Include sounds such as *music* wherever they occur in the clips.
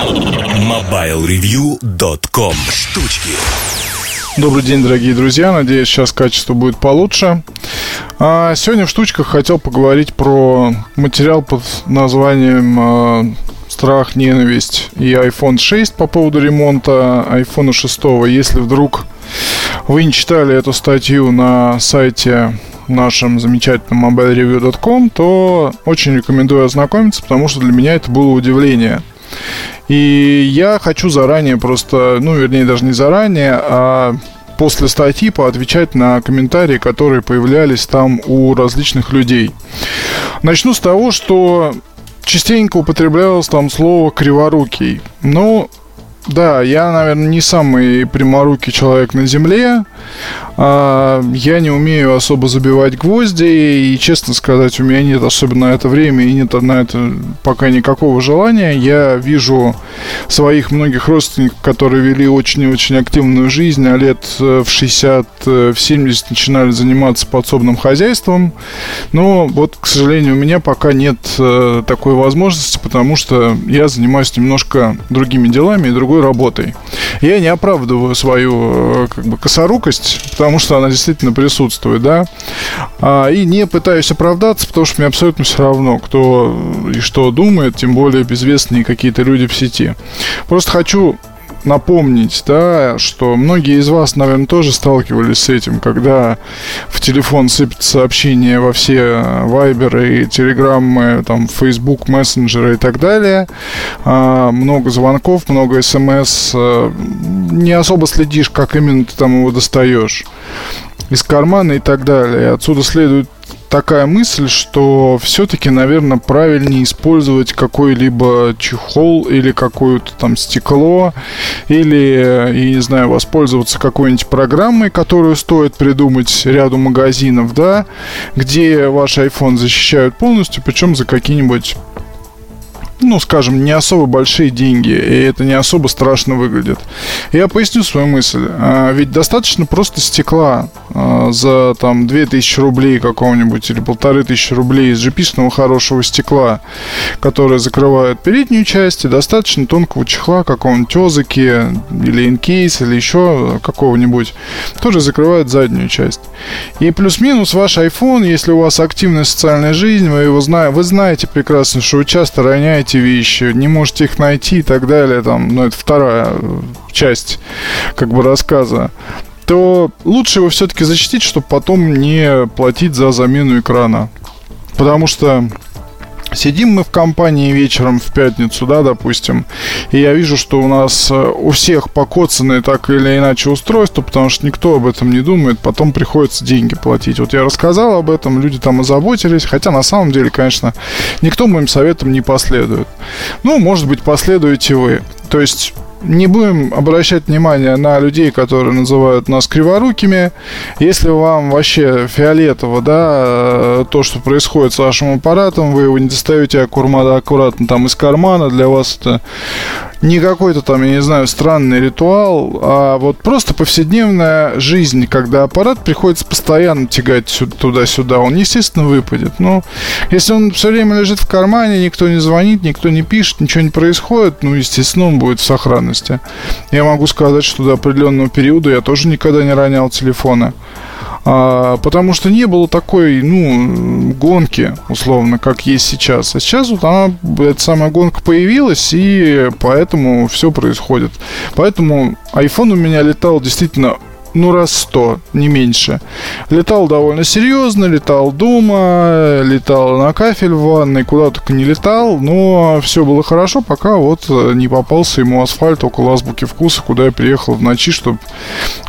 MobileReview.com Штучки Добрый день, дорогие друзья. Надеюсь, сейчас качество будет получше. А сегодня в штучках хотел поговорить про материал под названием а, страх, ненависть и iPhone 6 по поводу ремонта iPhone 6. Если вдруг вы не читали эту статью на сайте нашем замечательном mobilereview.com, то очень рекомендую ознакомиться, потому что для меня это было удивление. И я хочу заранее просто, ну, вернее, даже не заранее, а после статьи поотвечать на комментарии, которые появлялись там у различных людей. Начну с того, что частенько употреблялось там слово «криворукий». Ну, да, я, наверное, не самый пряморукий человек на Земле. А, я не умею особо забивать гвозди, и, честно сказать, у меня нет особенно на это время и нет на это пока никакого желания. Я вижу своих многих родственников, которые вели очень и очень активную жизнь, а лет э, в 60, э, в 70 начинали заниматься подсобным хозяйством. Но вот, к сожалению, у меня пока нет э, такой возможности, потому что я занимаюсь немножко другими делами и другой работой. Я не оправдываю свою как бы косорукость, потому что она действительно присутствует, да. А, и не пытаюсь оправдаться, потому что мне абсолютно все равно, кто и что думает, тем более безвестные какие-то люди в сети. Просто хочу напомнить, да, что многие из вас, наверное, тоже сталкивались с этим, когда в телефон сыпят сообщения во все вайберы телеграммы, там, Facebook, мессенджеры и так далее. А, много звонков, много смс. А, не особо следишь, как именно ты там его достаешь из кармана и так далее. Отсюда следует такая мысль, что все-таки, наверное, правильнее использовать какой-либо чехол или какое-то там стекло, или, я не знаю, воспользоваться какой-нибудь программой, которую стоит придумать ряду магазинов, да, где ваш iPhone защищают полностью, причем за какие-нибудь ну, скажем, не особо большие деньги, и это не особо страшно выглядит. Я поясню свою мысль. А, ведь достаточно просто стекла а, за там 2000 рублей какого-нибудь или полторы тысячи рублей из gp хорошего стекла, которое закрывает переднюю часть, и достаточно тонкого чехла какого-нибудь Озаки или Инкейс или еще какого-нибудь, тоже закрывает заднюю часть. И плюс-минус ваш iPhone, если у вас активная социальная жизнь, вы его знаете, вы знаете прекрасно, что вы часто роняете эти вещи, не можете их найти и так далее, там, ну, это вторая часть, как бы, рассказа, то лучше его все-таки защитить, чтобы потом не платить за замену экрана. Потому что Сидим мы в компании вечером в пятницу, да, допустим, и я вижу, что у нас э, у всех покоцанные так или иначе устройства, потому что никто об этом не думает, потом приходится деньги платить. Вот я рассказал об этом, люди там озаботились, хотя на самом деле, конечно, никто моим советам не последует. Ну, может быть, последуете вы. То есть не будем обращать внимание на людей, которые называют нас криворукими. Если вам вообще фиолетово, да, то, что происходит с вашим аппаратом, вы его не достаете аккуратно, аккуратно там из кармана, для вас это не какой-то там, я не знаю, странный ритуал, а вот просто повседневная жизнь, когда аппарат приходится постоянно тягать туда-сюда, он, естественно, выпадет. Но если он все время лежит в кармане, никто не звонит, никто не пишет, ничего не происходит, ну, естественно, он будет в сохранности. Я могу сказать, что до определенного периода я тоже никогда не ронял телефона. А, потому что не было такой, ну, гонки, условно, как есть сейчас. А сейчас вот она, эта самая гонка появилась, и поэтому все происходит. Поэтому iPhone у меня летал действительно ну, раз сто, не меньше. Летал довольно серьезно, летал дома, летал на кафель в ванной, куда только не летал, но все было хорошо, пока вот э, не попался ему асфальт около азбуки вкуса, куда я приехал в ночи, чтобы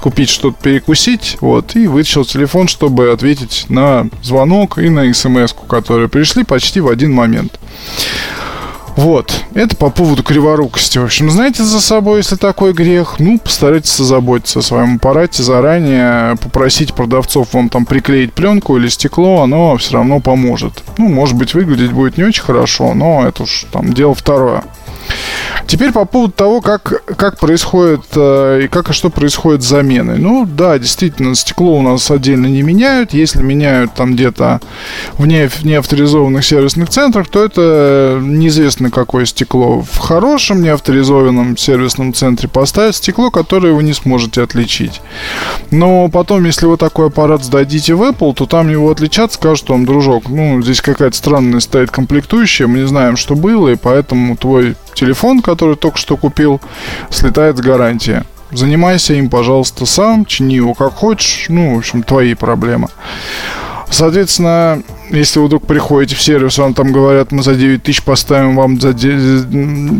купить что-то перекусить, вот, и вытащил телефон, чтобы ответить на звонок и на смс которые пришли почти в один момент. Вот. Это по поводу криворукости. В общем, знаете за собой, если такой грех, ну, постарайтесь заботиться о своем аппарате заранее, попросить продавцов вам там приклеить пленку или стекло, оно все равно поможет. Ну, может быть, выглядеть будет не очень хорошо, но это уж там дело второе. Теперь по поводу того, как, как происходит э, и как и что происходит с заменой. Ну да, действительно, стекло у нас отдельно не меняют. Если меняют там где-то в, не, в неавторизованных сервисных центрах, то это неизвестно какое стекло. В хорошем неавторизованном сервисном центре поставят стекло, которое вы не сможете отличить. Но потом, если вы такой аппарат сдадите в Apple, то там его отличат, скажут вам, дружок, ну, здесь какая-то странная стоит комплектующая, мы не знаем, что было, и поэтому твой телефон, который только что купил, слетает с гарантии. Занимайся им, пожалуйста, сам, чини его как хочешь, ну, в общем, твои проблемы. Соответственно, если вы вдруг приходите в сервис, вам там говорят, мы за 9 тысяч поставим вам за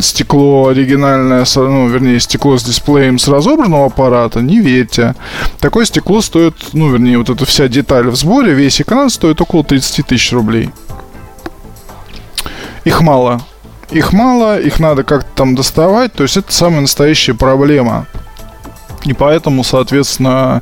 стекло оригинальное, ну, вернее, стекло с дисплеем с разобранного аппарата, не верьте. Такое стекло стоит, ну, вернее, вот эта вся деталь в сборе, весь экран стоит около 30 тысяч рублей. Их мало. Их мало, их надо как-то там доставать, то есть это самая настоящая проблема. И поэтому, соответственно,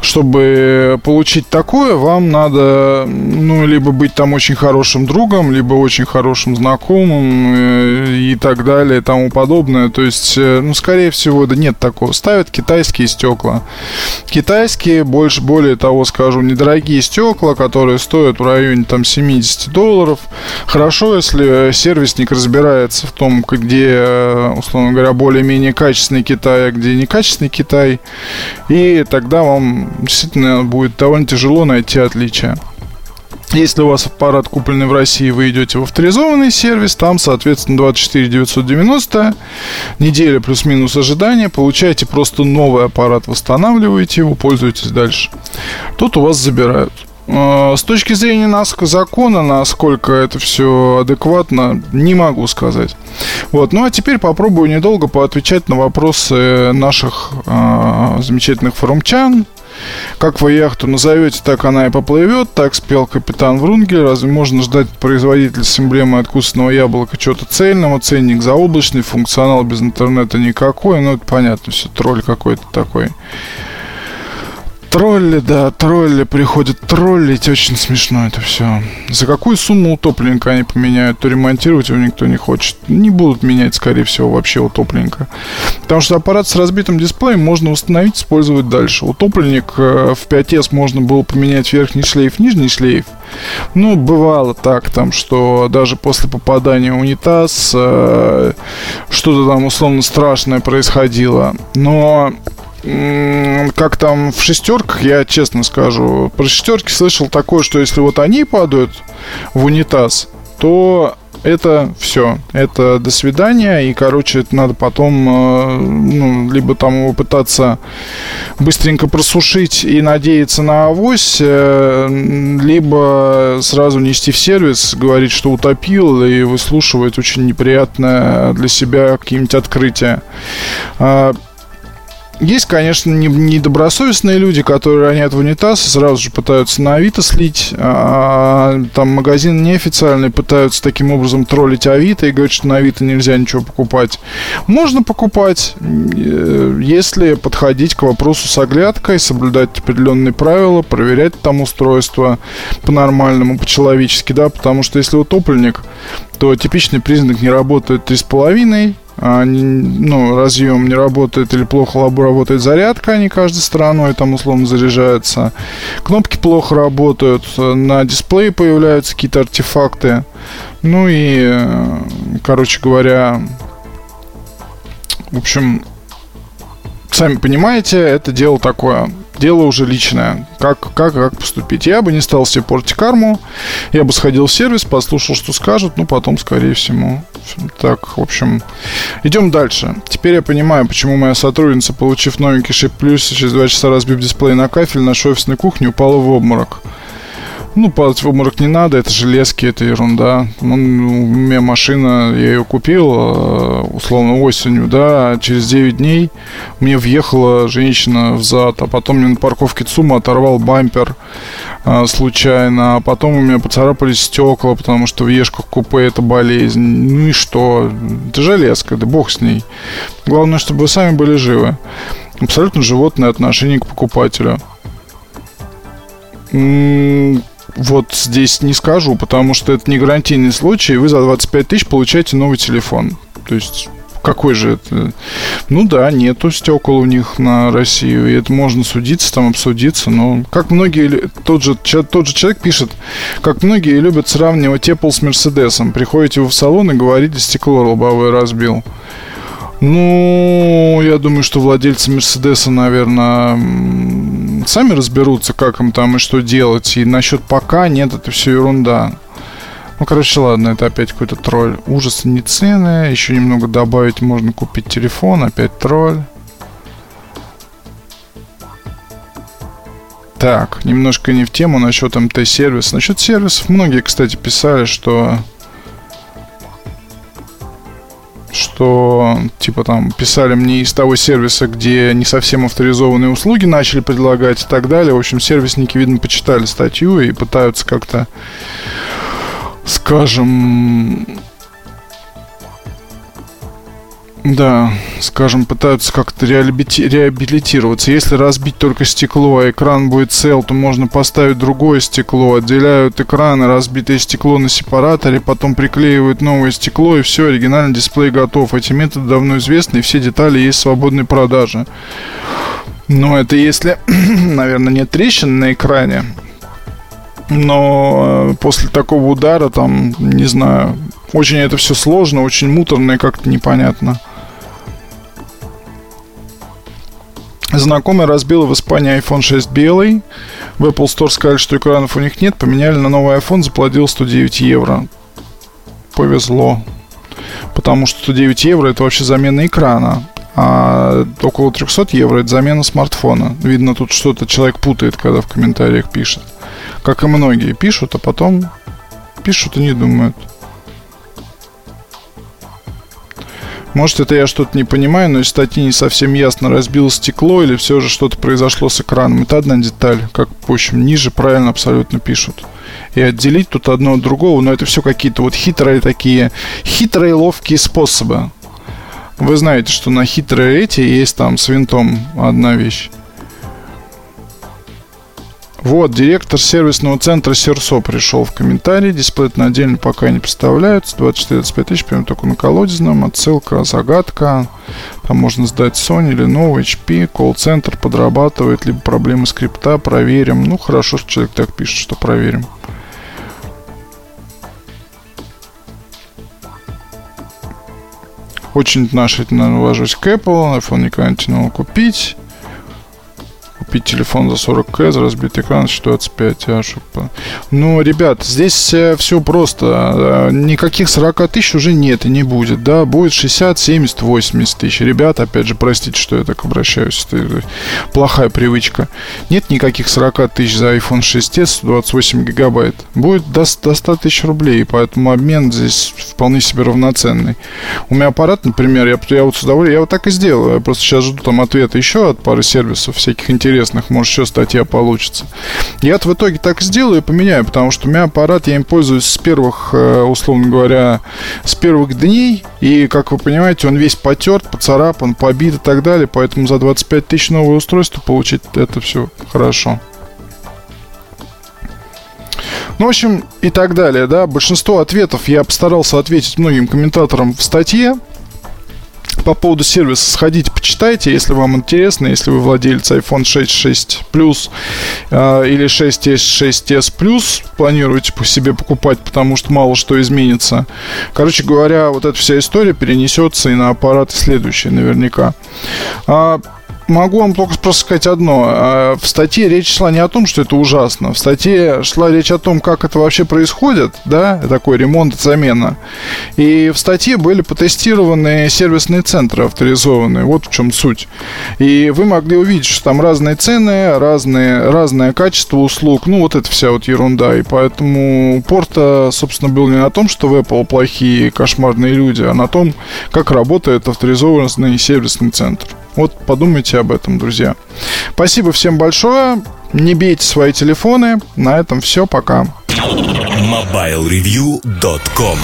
чтобы получить такое, вам надо, ну, либо быть там очень хорошим другом, либо очень хорошим знакомым э, и так далее и тому подобное. То есть, э, ну, скорее всего, да нет такого. Ставят китайские стекла. Китайские, больше, более того, скажу, недорогие стекла, которые стоят в районе там 70 долларов. Хорошо, если сервисник разбирается в том, где, э, условно говоря, более-менее качественный Китай, а где некачественный Китай. И тогда вам действительно будет довольно тяжело найти отличия. Если у вас аппарат купленный в России, вы идете в авторизованный сервис, там, соответственно, 24 990, неделя плюс-минус ожидания, получаете просто новый аппарат, восстанавливаете его, пользуетесь дальше. Тут у вас забирают. А, с точки зрения закона, насколько это все адекватно, не могу сказать. Вот. Ну а теперь попробую недолго поотвечать на вопросы наших э, замечательных форумчан. Как вы яхту назовете, так она и поплывет, так спел капитан Врунгель. Разве можно ждать производителя с эмблемой откусанного яблока чего-то цельного, ценник заоблачный, функционал без интернета никакой, ну это понятно, все тролль какой-то такой. Тролли, да, тролли приходят троллить, очень смешно это все. За какую сумму утопленника они поменяют, то ремонтировать его никто не хочет. Не будут менять, скорее всего, вообще утопленника. Потому что аппарат с разбитым дисплеем можно установить, использовать дальше. Утопленник э, в 5S можно было поменять верхний шлейф, нижний шлейф. Ну, бывало так, там, что даже после попадания в унитаз э, что-то там условно страшное происходило. Но как там в шестерках, я честно скажу, про шестерки слышал такое, что если вот они падают в унитаз, то это все. Это до свидания. И, короче, это надо потом, э, ну, либо там его пытаться быстренько просушить и надеяться на авось, э, либо сразу нести в сервис, говорить, что утопил, и выслушивать очень неприятное для себя какие-нибудь открытия. Есть, конечно, недобросовестные люди, которые роняют в унитаз и сразу же пытаются на Авито слить. А, там магазин неофициальный, пытаются таким образом троллить Авито и говорят, что на Авито нельзя ничего покупать. Можно покупать, э, если подходить к вопросу с оглядкой, соблюдать определенные правила, проверять там устройство по-нормальному, по-человечески, да, потому что если утопленник, то типичный признак не работает 3,5, а, ну, разъем не работает или плохо работает зарядка, они каждой стороной там условно заряжаются. Кнопки плохо работают, на дисплее появляются какие-то артефакты. Ну и, э, короче говоря, в общем, сами понимаете, это дело такое дело уже личное. Как, как, как поступить? Я бы не стал себе портить карму. Я бы сходил в сервис, послушал, что скажут. Ну, потом, скорее всего. Так, в общем, идем дальше. Теперь я понимаю, почему моя сотрудница, получив новенький шип плюс, через два часа разбив дисплей на кафель, на офисной кухне упала в обморок. Ну, обморок не надо, это железки, это ерунда. Ну, у меня машина, я ее купил, э, условно, осенью, да, через 9 дней мне въехала женщина в зад, а потом мне на парковке ЦУМа оторвал бампер а, случайно, а потом у меня поцарапались стекла, потому что в ешках купе это болезнь. Ну и что? Это железка, да бог с ней. Главное, чтобы вы сами были живы. Абсолютно животное отношение к покупателю вот здесь не скажу, потому что это не гарантийный случай, вы за 25 тысяч получаете новый телефон. То есть какой же это? Ну да, нету стекол у них на Россию, и это можно судиться, там обсудиться, но как многие, тот же, тот же человек пишет, как многие любят сравнивать Apple с Мерседесом. Приходите в салон и говорите, стекло лобовое разбил. Ну, я думаю, что владельцы Мерседеса, наверное, сами разберутся, как им там и что делать. И насчет пока нет, это все ерунда. Ну, короче, ладно, это опять какой-то тролль. Ужас не цены. Еще немного добавить можно купить телефон. Опять тролль. Так, немножко не в тему насчет МТ-сервиса. Насчет сервисов многие, кстати, писали, что что типа там писали мне из того сервиса, где не совсем авторизованные услуги начали предлагать и так далее. В общем, сервисники, видно, почитали статью и пытаются как-то скажем, да, скажем, пытаются как-то реабилитироваться. Если разбить только стекло, а экран будет цел, то можно поставить другое стекло. Отделяют экраны, разбитое стекло на сепараторе, потом приклеивают новое стекло, и все, оригинальный дисплей готов. Эти методы давно известны, и все детали есть в свободной продаже. Но это если, *clears throat* наверное, нет трещин на экране, но э, после такого удара, там, не знаю, очень это все сложно, очень муторно и как-то непонятно. Знакомый разбил в Испании iPhone 6 белый. В Apple Store сказали, что экранов у них нет. Поменяли на новый iPhone, заплатил 109 евро. Повезло. Потому что 109 евро это вообще замена экрана. А около 300 евро это замена смартфона. Видно, тут что-то человек путает, когда в комментариях пишет как и многие, пишут, а потом пишут и не думают. Может, это я что-то не понимаю, но из статьи не совсем ясно, разбил стекло или все же что-то произошло с экраном. Это одна деталь, как, в общем, ниже правильно абсолютно пишут. И отделить тут одно от другого, но это все какие-то вот хитрые такие, хитрые ловкие способы. Вы знаете, что на хитрые эти есть там с винтом одна вещь. Вот, директор сервисного центра Серсо пришел в комментарии. Дисплей на отдельно пока не представляются. 24-25 тысяч, прям только на колодезном. Отсылка, загадка. Там можно сдать Sony или новый HP. Колл-центр подрабатывает, либо проблемы скрипта. Проверим. Ну, хорошо, что человек так пишет, что проверим. Очень относительно вожусь к Apple. iPhone никогда не тянуло купить купить телефон за 40к, за разбитый экран 25 а, чтобы... Ну, ребят, здесь э, все просто. Э, никаких 40 тысяч уже нет и не будет, да, будет 60, 70, 80 тысяч. Ребят, опять же, простите, что я так обращаюсь, это плохая привычка. Нет никаких 40 тысяч за iPhone 6s 28 гигабайт. Будет до, до 100 тысяч рублей, поэтому обмен здесь вполне себе равноценный. У меня аппарат, например, я, я вот с удовольствием, я вот так и сделал. Я просто сейчас жду там ответа еще от пары сервисов всяких интересных интересных, может, еще статья получится. Я в итоге так сделаю и поменяю, потому что у меня аппарат, я им пользуюсь с первых, э, условно говоря, с первых дней, и, как вы понимаете, он весь потерт, поцарапан, побит и так далее, поэтому за 25 тысяч новое устройство получить это все хорошо. Ну, в общем, и так далее, да. Большинство ответов я постарался ответить многим комментаторам в статье по поводу сервиса сходите, почитайте, если вам интересно, если вы владелец iPhone 6, 6 Plus э, или 6s, 6s Plus, планируете по себе покупать, потому что мало что изменится. Короче говоря, вот эта вся история перенесется и на аппараты следующие наверняка. А, могу вам только просто сказать одно. А, в статье речь шла не о том, что это ужасно. В статье шла речь о том, как это вообще происходит, да, такой ремонт замена. И в статье были потестированы сервисные центры авторизованные. Вот в чем суть. И вы могли увидеть, что там разные цены, разные, разное качество услуг. Ну, вот это вся вот ерунда. И поэтому упор-то, собственно, был не на том, что в Apple плохие кошмарные люди, а на том, как работает авторизованный сервисный центр. Вот подумайте об этом, друзья. Спасибо всем большое. Не бейте свои телефоны. На этом все. Пока. MobileReview.com